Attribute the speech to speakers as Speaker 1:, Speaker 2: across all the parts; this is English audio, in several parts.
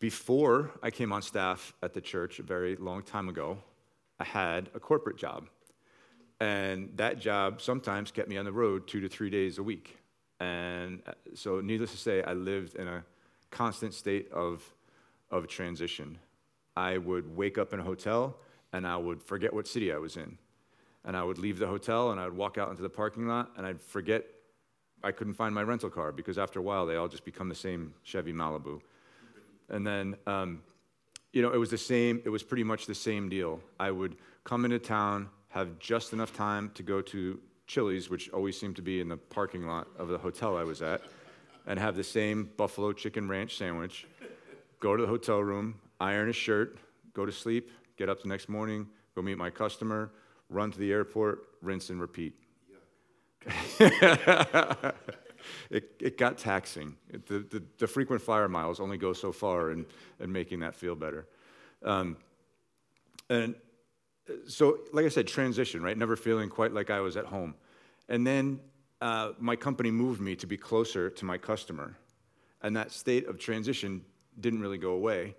Speaker 1: Before I came on staff at the church a very long time ago, I had a corporate job. And that job sometimes kept me on the road two to three days a week. And uh, so, needless to say, I lived in a constant state of, of transition. I would wake up in a hotel and I would forget what city I was in. And I would leave the hotel and I would walk out into the parking lot and I'd forget I couldn't find my rental car because after a while they all just become the same Chevy Malibu. And then, um, you know, it was the same, it was pretty much the same deal. I would come into town, have just enough time to go to Chili's, which always seemed to be in the parking lot of the hotel I was at, and have the same buffalo chicken ranch sandwich, go to the hotel room, iron a shirt, go to sleep, get up the next morning, go meet my customer, run to the airport, rinse and repeat. Yeah. it, it got taxing. It, the, the, the, frequent flyer miles only go so far in, in making that feel better. Um, and so, like I said, transition, right? Never feeling quite like I was at home. And then uh, my company moved me to be closer to my customer. And that state of transition didn't really go away.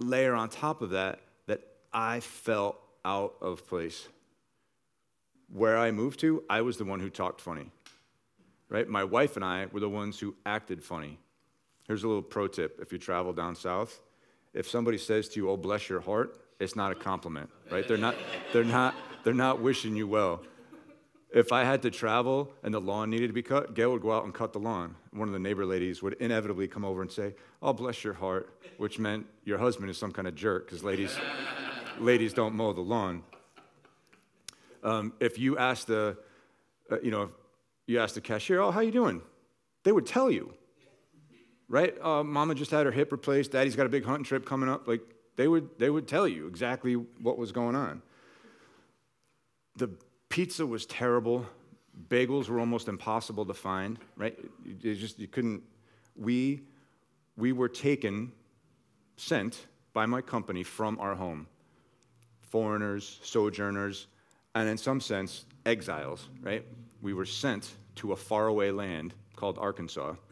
Speaker 1: Layer on top of that, that I felt out of place. Where I moved to, I was the one who talked funny right? My wife and I were the ones who acted funny. Here's a little pro tip if you travel down south. If somebody says to you, oh, bless your heart, it's not a compliment, right? They're not, they're not, they're not wishing you well. If I had to travel and the lawn needed to be cut, Gail would go out and cut the lawn. One of the neighbor ladies would inevitably come over and say, Oh, bless your heart, which meant your husband is some kind of jerk because ladies, ladies don't mow the lawn. Um, if you ask the, uh, you know, you ask the cashier, oh, how you doing? They would tell you, right? Uh, mama just had her hip replaced. Daddy's got a big hunting trip coming up. Like, they would, they would tell you exactly what was going on. The pizza was terrible. Bagels were almost impossible to find, right? You just, you couldn't. We, we were taken, sent by my company from our home. Foreigners, sojourners, and in some sense, exiles, right? We were sent to a faraway land called Arkansas.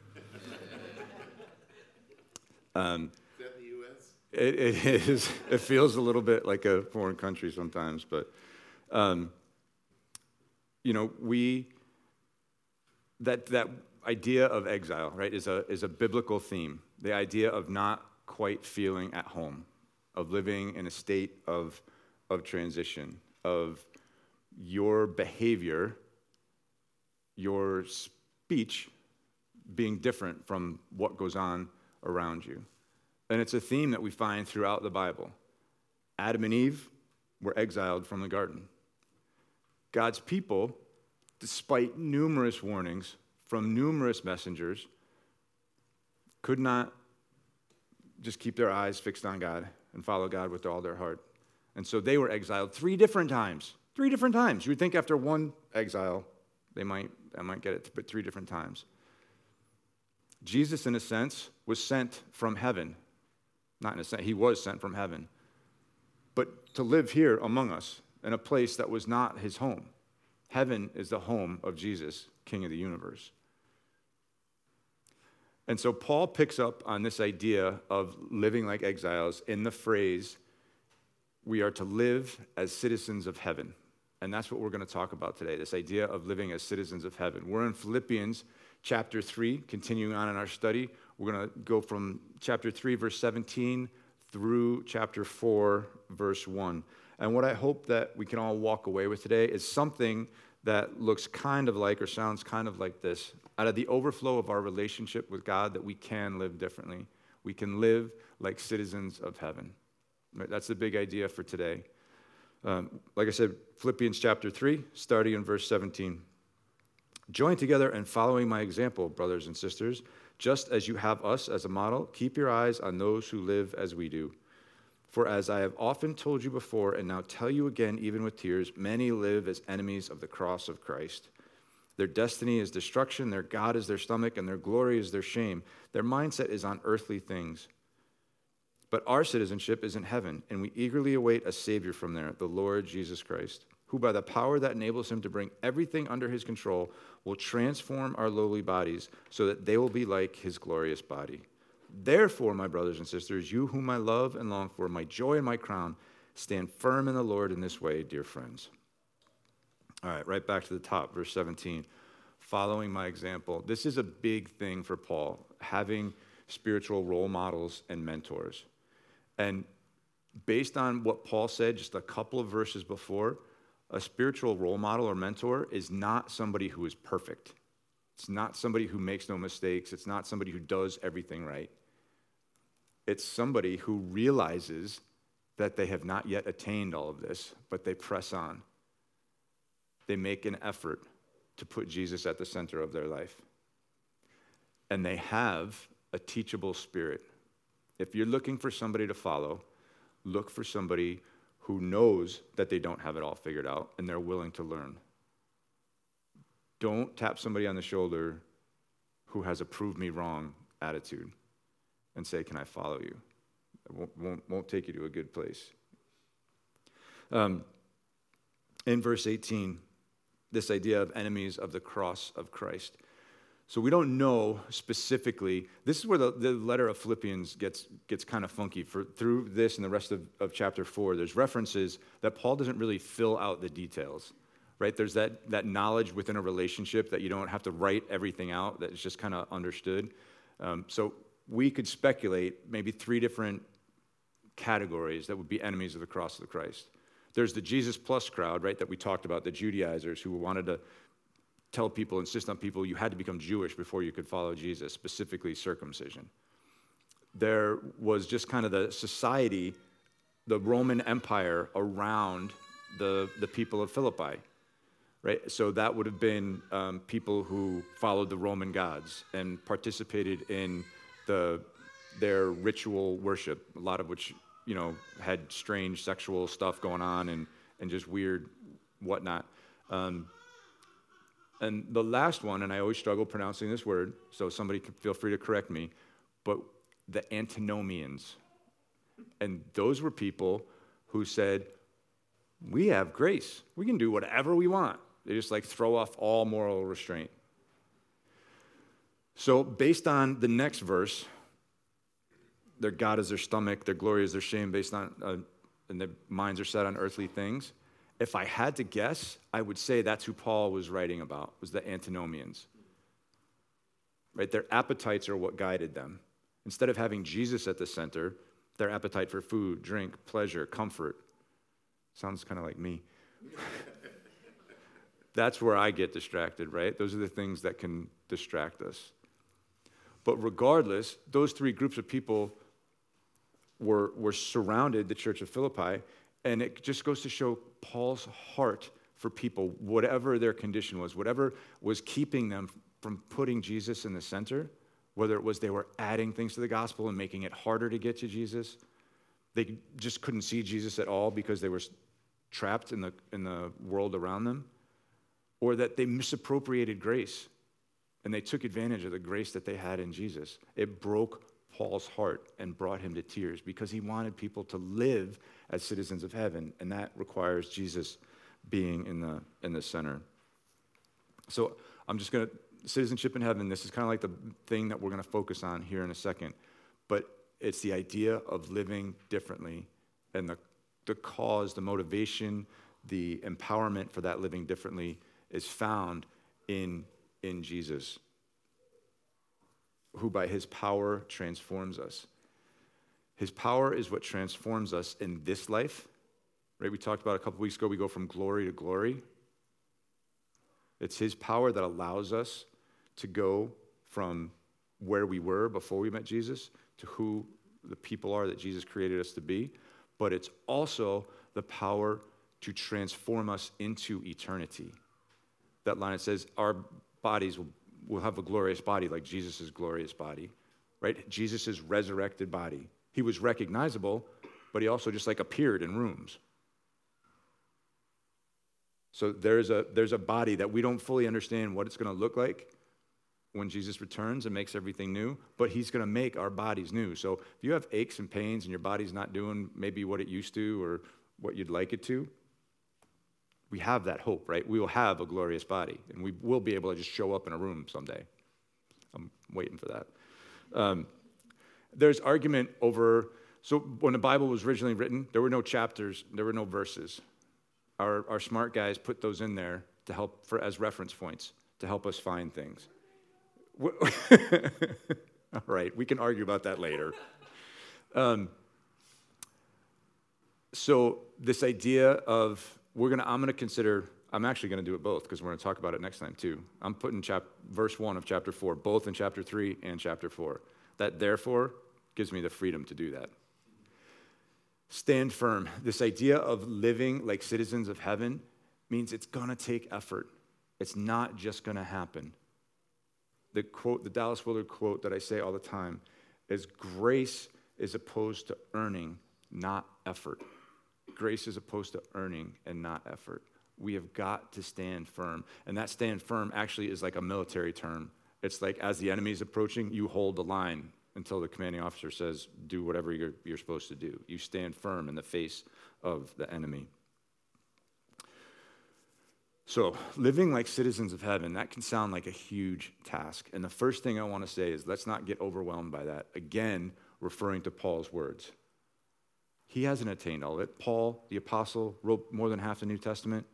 Speaker 2: Um, is that the U.S.?
Speaker 1: It, it is. It feels a little bit like a foreign country sometimes, but um, you know, we that that idea of exile, right, is a is a biblical theme. The idea of not quite feeling at home, of living in a state of of transition, of your behavior your speech being different from what goes on around you. And it's a theme that we find throughout the Bible. Adam and Eve were exiled from the garden. God's people, despite numerous warnings from numerous messengers, could not just keep their eyes fixed on God and follow God with all their heart. And so they were exiled three different times. Three different times. You would think after one exile, they might I might get it but three different times. Jesus, in a sense, was sent from heaven. Not in a sense, he was sent from heaven. But to live here among us in a place that was not his home. Heaven is the home of Jesus, King of the universe. And so Paul picks up on this idea of living like exiles in the phrase, we are to live as citizens of heaven. And that's what we're going to talk about today this idea of living as citizens of heaven. We're in Philippians chapter 3, continuing on in our study. We're going to go from chapter 3, verse 17, through chapter 4, verse 1. And what I hope that we can all walk away with today is something that looks kind of like or sounds kind of like this. Out of the overflow of our relationship with God, that we can live differently. We can live like citizens of heaven. That's the big idea for today. Um, like I said, Philippians chapter 3, starting in verse 17. Join together and following my example, brothers and sisters, just as you have us as a model, keep your eyes on those who live as we do. For as I have often told you before, and now tell you again, even with tears, many live as enemies of the cross of Christ. Their destiny is destruction, their God is their stomach, and their glory is their shame. Their mindset is on earthly things. But our citizenship is in heaven, and we eagerly await a Savior from there, the Lord Jesus Christ, who, by the power that enables him to bring everything under his control, will transform our lowly bodies so that they will be like his glorious body. Therefore, my brothers and sisters, you whom I love and long for, my joy and my crown, stand firm in the Lord in this way, dear friends. All right, right back to the top, verse 17. Following my example. This is a big thing for Paul, having spiritual role models and mentors. And based on what Paul said just a couple of verses before, a spiritual role model or mentor is not somebody who is perfect. It's not somebody who makes no mistakes. It's not somebody who does everything right. It's somebody who realizes that they have not yet attained all of this, but they press on. They make an effort to put Jesus at the center of their life. And they have a teachable spirit. If you're looking for somebody to follow, look for somebody who knows that they don't have it all figured out and they're willing to learn. Don't tap somebody on the shoulder who has a prove me wrong attitude and say, Can I follow you? It won't, won't, won't take you to a good place. Um, in verse 18, this idea of enemies of the cross of Christ. So we don't know specifically. This is where the, the letter of Philippians gets, gets kind of funky. For, through this and the rest of, of chapter 4, there's references that Paul doesn't really fill out the details, right? There's that, that knowledge within a relationship that you don't have to write everything out, that it's just kind of understood. Um, so we could speculate maybe three different categories that would be enemies of the cross of the Christ. There's the Jesus plus crowd, right, that we talked about, the Judaizers who wanted to tell people, insist on people, you had to become Jewish before you could follow Jesus, specifically circumcision. There was just kind of the society, the Roman Empire around the, the people of Philippi, right? So that would have been um, people who followed the Roman gods and participated in the, their ritual worship, a lot of which, you know, had strange sexual stuff going on and, and just weird whatnot. Um, and the last one, and I always struggle pronouncing this word, so somebody can feel free to correct me, but the antinomians. And those were people who said, We have grace. We can do whatever we want. They just like throw off all moral restraint. So, based on the next verse, their God is their stomach, their glory is their shame, based on, uh, and their minds are set on earthly things if I had to guess, I would say that's who Paul was writing about, was the antinomians. Right? Their appetites are what guided them. Instead of having Jesus at the center, their appetite for food, drink, pleasure, comfort. Sounds kind of like me. that's where I get distracted, right? Those are the things that can distract us. But regardless, those three groups of people were, were surrounded the church of Philippi, and it just goes to show Paul's heart for people, whatever their condition was, whatever was keeping them from putting Jesus in the center, whether it was they were adding things to the gospel and making it harder to get to Jesus, they just couldn't see Jesus at all because they were trapped in the, in the world around them, or that they misappropriated grace and they took advantage of the grace that they had in Jesus. It broke Paul's heart and brought him to tears because he wanted people to live as citizens of heaven, and that requires Jesus being in the, in the center. So I'm just going to, citizenship in heaven, this is kind of like the thing that we're going to focus on here in a second. But it's the idea of living differently and the, the cause, the motivation, the empowerment for that living differently is found in, in Jesus, who by his power transforms us. His power is what transforms us in this life. Right? We talked about a couple weeks ago, we go from glory to glory. It's His power that allows us to go from where we were before we met Jesus to who the people are that Jesus created us to be. But it's also the power to transform us into eternity. That line it says, Our bodies will, will have a glorious body like Jesus' glorious body, right? Jesus' resurrected body. He was recognizable, but he also just like appeared in rooms. So there's a, there's a body that we don't fully understand what it's going to look like when Jesus returns and makes everything new, but he's going to make our bodies new. So if you have aches and pains and your body's not doing maybe what it used to or what you'd like it to, we have that hope, right? We will have a glorious body and we will be able to just show up in a room someday. I'm waiting for that. Um, there's argument over. So when the Bible was originally written, there were no chapters, there were no verses. Our, our smart guys put those in there to help for as reference points to help us find things. All right, we can argue about that later. Um, so this idea of we're gonna, I'm gonna consider. I'm actually going to do it both because we're going to talk about it next time too. I'm putting chap, verse 1 of chapter 4, both in chapter 3 and chapter 4. That therefore gives me the freedom to do that. Stand firm. This idea of living like citizens of heaven means it's going to take effort. It's not just going to happen. The quote, the Dallas Willard quote that I say all the time is grace is opposed to earning, not effort. Grace is opposed to earning and not effort. We have got to stand firm. And that stand firm actually is like a military term. It's like as the enemy is approaching, you hold the line until the commanding officer says, do whatever you're, you're supposed to do. You stand firm in the face of the enemy. So, living like citizens of heaven, that can sound like a huge task. And the first thing I want to say is let's not get overwhelmed by that. Again, referring to Paul's words. He hasn't attained all of it. Paul, the apostle, wrote more than half the New Testament.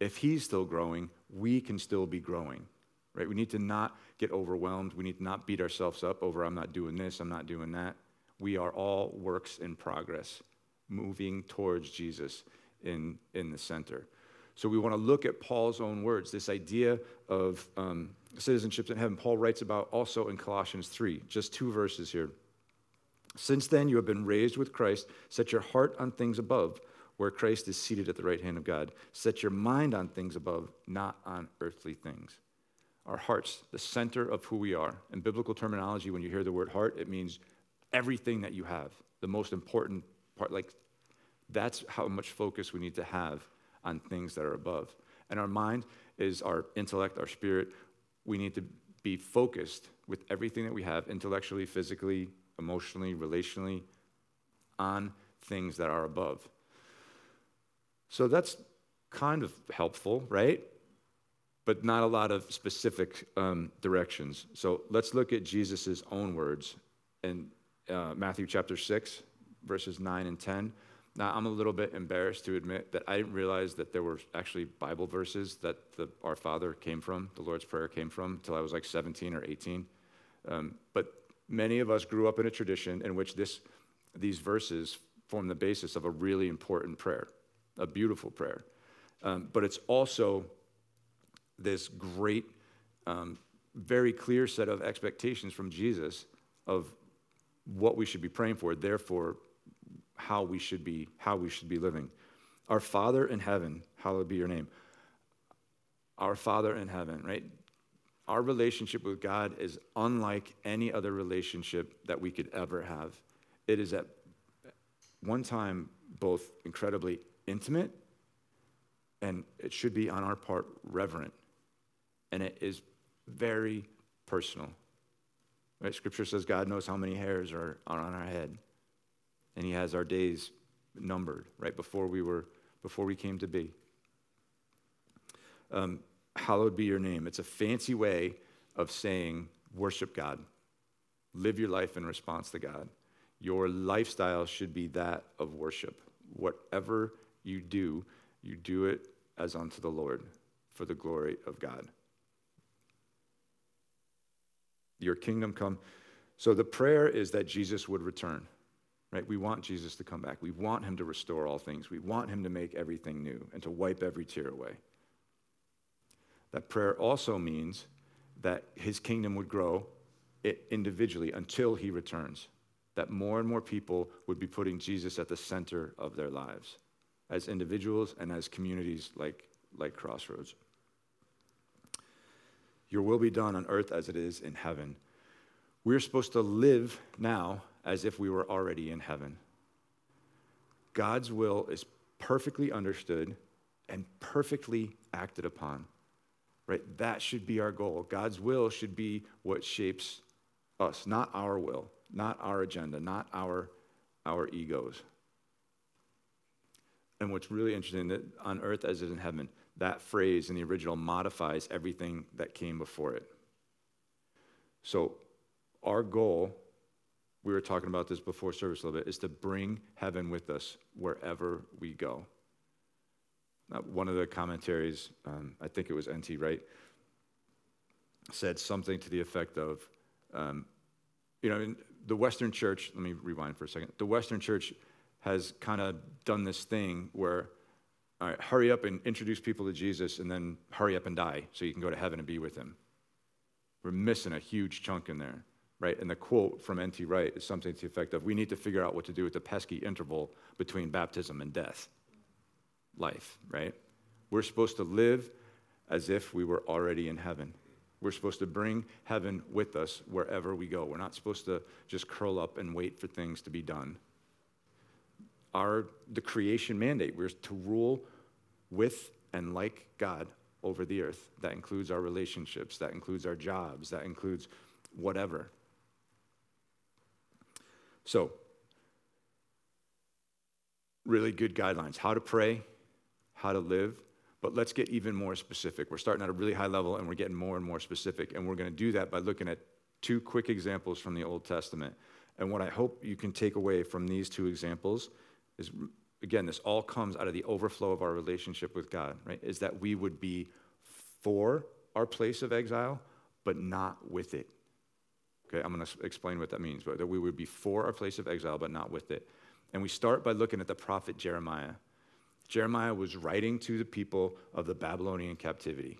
Speaker 1: If he's still growing, we can still be growing. Right? We need to not get overwhelmed. We need to not beat ourselves up over I'm not doing this, I'm not doing that. We are all works in progress, moving towards Jesus in, in the center. So we want to look at Paul's own words, this idea of um, citizenships in heaven. Paul writes about also in Colossians 3, just two verses here. Since then, you have been raised with Christ. Set your heart on things above, where Christ is seated at the right hand of God. Set your mind on things above, not on earthly things. Our hearts, the center of who we are. In biblical terminology, when you hear the word heart, it means everything that you have, the most important part. Like, that's how much focus we need to have on things that are above. And our mind is our intellect, our spirit. We need to be focused with everything that we have, intellectually, physically, emotionally, relationally, on things that are above. So that's kind of helpful, right? But not a lot of specific um, directions. So let's look at Jesus' own words in uh, Matthew chapter 6, verses 9 and 10. Now, I'm a little bit embarrassed to admit that I didn't realize that there were actually Bible verses that the, Our Father came from, the Lord's Prayer came from, until I was like 17 or 18. Um, but many of us grew up in a tradition in which this, these verses form the basis of a really important prayer, a beautiful prayer. Um, but it's also this great, um, very clear set of expectations from Jesus of what we should be praying for. Therefore, how we should be how we should be living. Our Father in heaven, hallowed be your name. Our Father in heaven, right? Our relationship with God is unlike any other relationship that we could ever have. It is at one time both incredibly intimate and it should be on our part reverent. And it is very personal. Right? Scripture says God knows how many hairs are on our head and he has our days numbered right before we were before we came to be um, hallowed be your name it's a fancy way of saying worship god live your life in response to god your lifestyle should be that of worship whatever you do you do it as unto the lord for the glory of god your kingdom come so the prayer is that jesus would return right? We want Jesus to come back. We want him to restore all things. We want him to make everything new and to wipe every tear away. That prayer also means that his kingdom would grow individually until he returns. That more and more people would be putting Jesus at the center of their lives as individuals and as communities like, like Crossroads. Your will be done on earth as it is in heaven. We're supposed to live now as if we were already in heaven. God's will is perfectly understood and perfectly acted upon. Right? That should be our goal. God's will should be what shapes us, not our will, not our agenda, not our, our egos. And what's really interesting that on earth as it is in heaven, that phrase in the original modifies everything that came before it. So our goal we were talking about this before service a little bit, is to bring heaven with us wherever we go. Now, one of the commentaries, um, I think it was N.T. Wright, said something to the effect of, um, you know, the Western church, let me rewind for a second. The Western church has kind of done this thing where, all right, hurry up and introduce people to Jesus and then hurry up and die so you can go to heaven and be with him. We're missing a huge chunk in there right? And the quote from N.T. Wright is something to the effect of We need to figure out what to do with the pesky interval between baptism and death, life, right? We're supposed to live as if we were already in heaven. We're supposed to bring heaven with us wherever we go. We're not supposed to just curl up and wait for things to be done. Our the creation mandate, we're to rule with and like God over the earth. That includes our relationships, that includes our jobs, that includes whatever. So, really good guidelines how to pray, how to live, but let's get even more specific. We're starting at a really high level and we're getting more and more specific, and we're going to do that by looking at two quick examples from the Old Testament. And what I hope you can take away from these two examples is again, this all comes out of the overflow of our relationship with God, right? Is that we would be for our place of exile, but not with it. Okay, I'm going to explain what that means, but that we would be for our place of exile, but not with it. And we start by looking at the prophet Jeremiah. Jeremiah was writing to the people of the Babylonian captivity.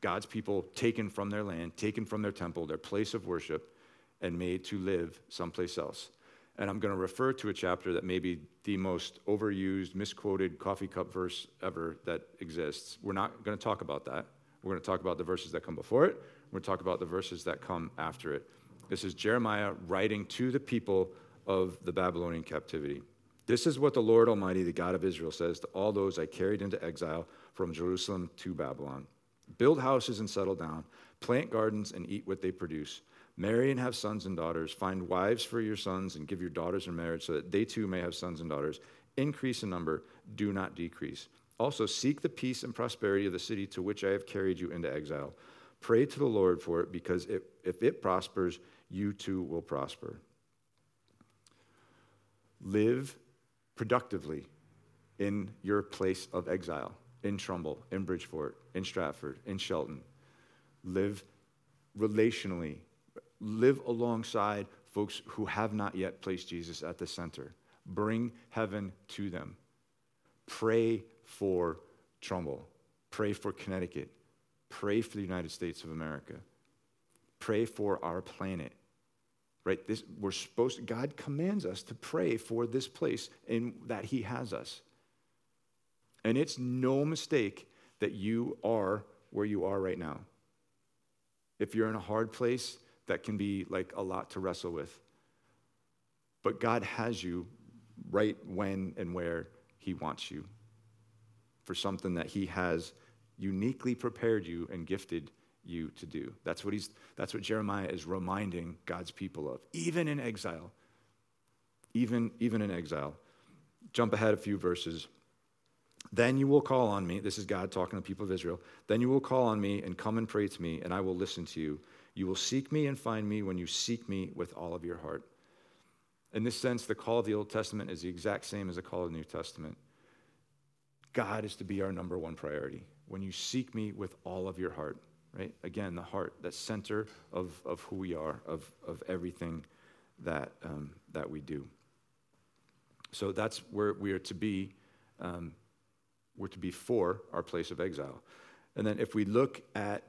Speaker 1: God's people taken from their land, taken from their temple, their place of worship, and made to live someplace else. And I'm going to refer to a chapter that may be the most overused, misquoted coffee cup verse ever that exists. We're not going to talk about that. We're going to talk about the verses that come before it. We're going to talk about the verses that come after it. This is Jeremiah writing to the people of the Babylonian captivity. This is what the Lord Almighty, the God of Israel, says to all those I carried into exile from Jerusalem to Babylon Build houses and settle down, plant gardens and eat what they produce. Marry and have sons and daughters. Find wives for your sons and give your daughters in marriage so that they too may have sons and daughters. Increase in number, do not decrease. Also, seek the peace and prosperity of the city to which I have carried you into exile. Pray to the Lord for it because it, if it prospers, you too will prosper. Live productively in your place of exile, in Trumbull, in Bridgeport, in Stratford, in Shelton. Live relationally. Live alongside folks who have not yet placed Jesus at the center. Bring heaven to them. Pray for Trumbull. Pray for Connecticut. Pray for the United States of America. Pray for our planet. Right? This, we're supposed God commands us to pray for this place in that He has us. And it's no mistake that you are where you are right now. If you're in a hard place, that can be like a lot to wrestle with. But God has you right when and where He wants you for something that He has uniquely prepared you and gifted you to do. That's what, he's, that's what Jeremiah is reminding God's people of, even in exile. Even, even in exile. Jump ahead a few verses. Then you will call on me. This is God talking to the people of Israel. Then you will call on me and come and pray to me, and I will listen to you. You will seek me and find me when you seek me with all of your heart. In this sense, the call of the Old Testament is the exact same as the call of the New Testament. God is to be our number one priority when you seek me with all of your heart, right? Again, the heart, the center of, of who we are, of, of everything that, um, that we do. So that's where we are to be. Um, we're to be for our place of exile. And then if we look at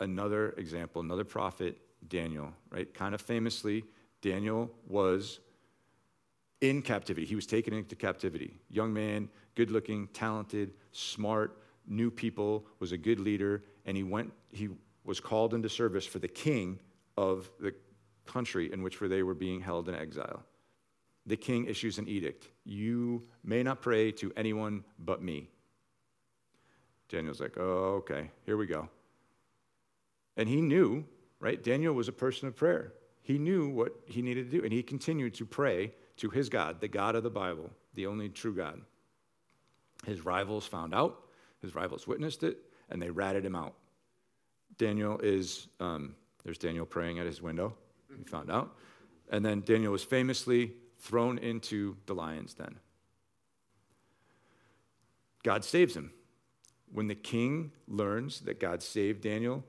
Speaker 1: another example, another prophet, Daniel, right? Kind of famously, Daniel was in captivity. He was taken into captivity. Young man, good looking, talented, smart, knew people, was a good leader, and he went, he was called into service for the king of the country in which they were being held in exile. The king issues an edict. You may not pray to anyone but me. Daniel's like, oh, okay, here we go. And he knew, right? Daniel was a person of prayer. He knew what he needed to do, and he continued to pray to his God, the God of the Bible, the only true God. His rivals found out, his rivals witnessed it, and they ratted him out. Daniel is, um, there's Daniel praying at his window, he found out. And then Daniel was famously thrown into the lion's den. God saves him. When the king learns that God saved Daniel,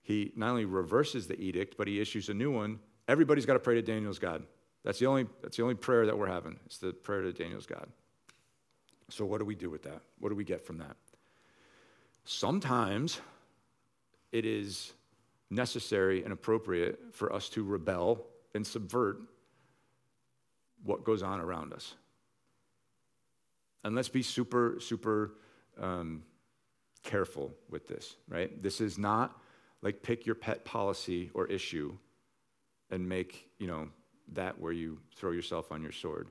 Speaker 1: he not only reverses the edict, but he issues a new one. Everybody's got to pray to Daniel's God. That's the only, that's the only prayer that we're having. It's the prayer to Daniel's God. So, what do we do with that? What do we get from that? Sometimes it is necessary and appropriate for us to rebel and subvert what goes on around us. And let's be super, super um, careful with this, right? This is not like pick your pet policy or issue and make, you know, that where you throw yourself on your sword.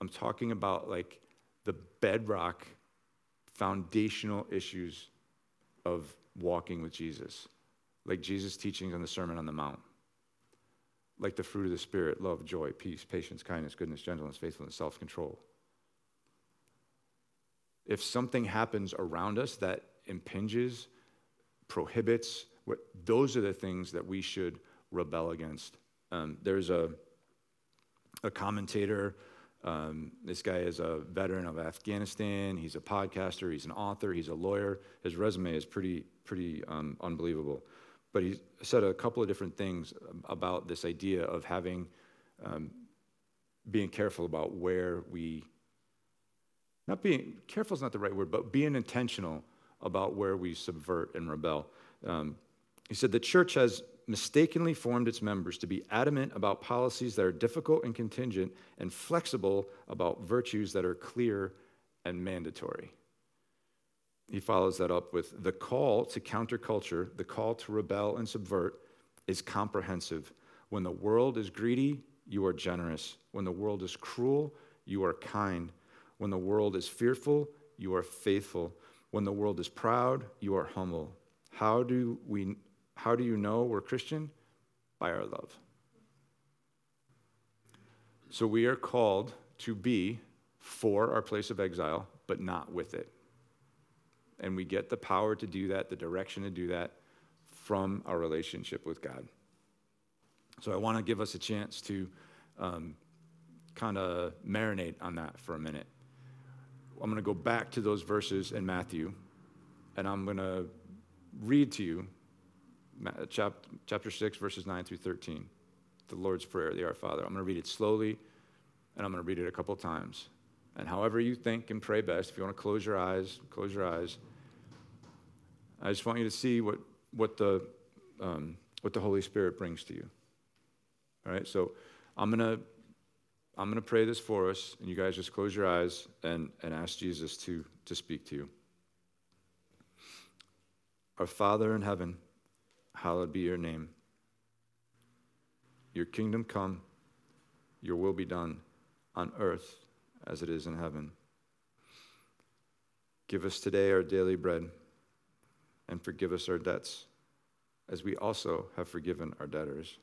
Speaker 1: I'm talking about like the bedrock foundational issues of walking with Jesus, like Jesus' teachings on the Sermon on the Mount, like the fruit of the Spirit love, joy, peace, patience, kindness, goodness, gentleness, faithfulness, self control. If something happens around us that impinges, prohibits, what, those are the things that we should rebel against. Um, there's a, a commentator. Um, this guy is a veteran of Afghanistan. He's a podcaster. He's an author. He's a lawyer. His resume is pretty, pretty um, unbelievable. But he said a couple of different things about this idea of having, um, being careful about where we, not being careful is not the right word, but being intentional about where we subvert and rebel. Um, he said the church has mistakenly formed its members to be adamant about policies that are difficult and contingent and flexible about virtues that are clear and mandatory. He follows that up with the call to counterculture, the call to rebel and subvert is comprehensive. When the world is greedy, you are generous. When the world is cruel, you are kind. When the world is fearful, you are faithful. When the world is proud, you are humble. How do we how do you know we're Christian? By our love. So we are called to be for our place of exile, but not with it. And we get the power to do that, the direction to do that from our relationship with God. So I want to give us a chance to um, kind of marinate on that for a minute. I'm going to go back to those verses in Matthew, and I'm going to read to you chapter 6, verses 9 through 13, the Lord's Prayer, the Our Father. I'm going to read it slowly, and I'm going to read it a couple times. And however you think and pray best, if you want to close your eyes, close your eyes. I just want you to see what, what, the, um, what the Holy Spirit brings to you. All right, so I'm going to I'm going to pray this for us, and you guys just close your eyes and, and ask Jesus to, to speak to you. Our Father in heaven, hallowed be your name. Your kingdom come, your will be done on earth as it is in heaven. Give us today our daily bread and forgive us our debts as we also have forgiven our debtors.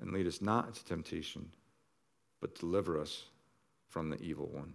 Speaker 1: And lead us not into temptation, but deliver us from the evil one.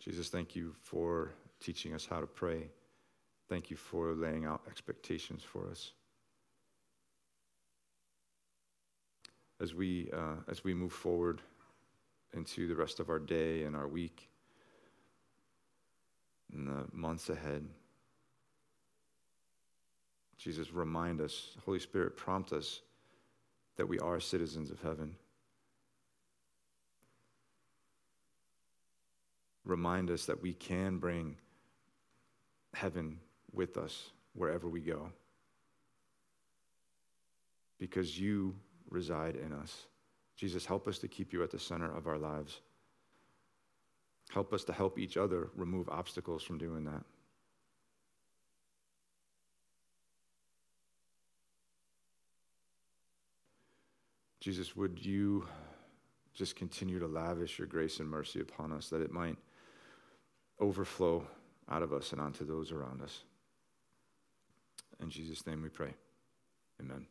Speaker 1: Jesus, thank you for teaching us how to pray. Thank you for laying out expectations for us. As we, uh, as we move forward into the rest of our day and our week and the months ahead, Jesus, remind us, Holy Spirit, prompt us that we are citizens of heaven. Remind us that we can bring heaven with us wherever we go because you reside in us. Jesus, help us to keep you at the center of our lives. Help us to help each other remove obstacles from doing that. Jesus, would you just continue to lavish your grace and mercy upon us that it might overflow out of us and onto those around us? In Jesus' name we pray. Amen.